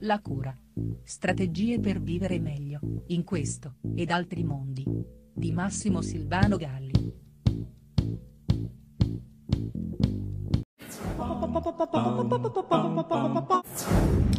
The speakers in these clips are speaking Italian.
La cura. Strategie per vivere meglio, in questo, ed altri mondi. Di Massimo Silvano Galli.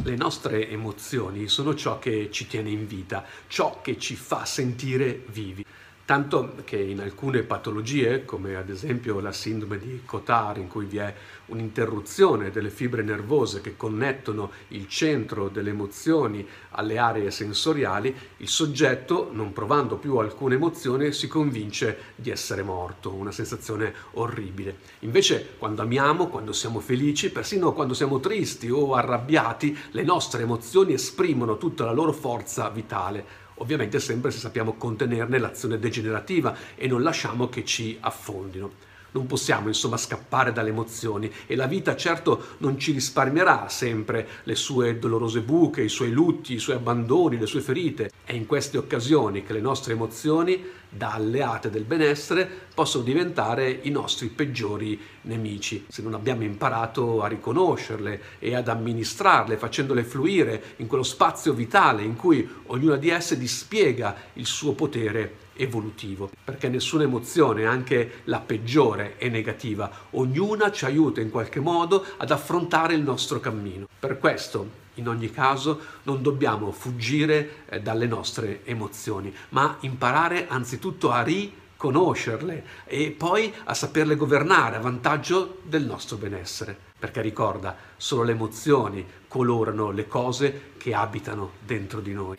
Le nostre emozioni sono ciò che ci tiene in vita, ciò che ci fa sentire vivi. Tanto che in alcune patologie, come ad esempio la sindrome di Cotard, in cui vi è un'interruzione delle fibre nervose che connettono il centro delle emozioni alle aree sensoriali, il soggetto, non provando più alcuna emozione, si convince di essere morto, una sensazione orribile. Invece, quando amiamo, quando siamo felici, persino quando siamo tristi o arrabbiati, le nostre emozioni esprimono tutta la loro forza vitale ovviamente sempre se sappiamo contenerne l'azione degenerativa e non lasciamo che ci affondino. Non possiamo insomma scappare dalle emozioni e la vita certo non ci risparmierà sempre le sue dolorose buche, i suoi lutti, i suoi abbandoni, le sue ferite. È in queste occasioni che le nostre emozioni, da alleate del benessere, possono diventare i nostri peggiori nemici. Se non abbiamo imparato a riconoscerle e ad amministrarle, facendole fluire in quello spazio vitale in cui ognuna di esse dispiega il suo potere evolutivo, perché nessuna emozione, anche la peggiore, è negativa, ognuna ci aiuta in qualche modo ad affrontare il nostro cammino. Per questo, in ogni caso, non dobbiamo fuggire eh, dalle nostre emozioni, ma imparare anzitutto a riconoscerle e poi a saperle governare a vantaggio del nostro benessere. Perché ricorda, solo le emozioni colorano le cose che abitano dentro di noi.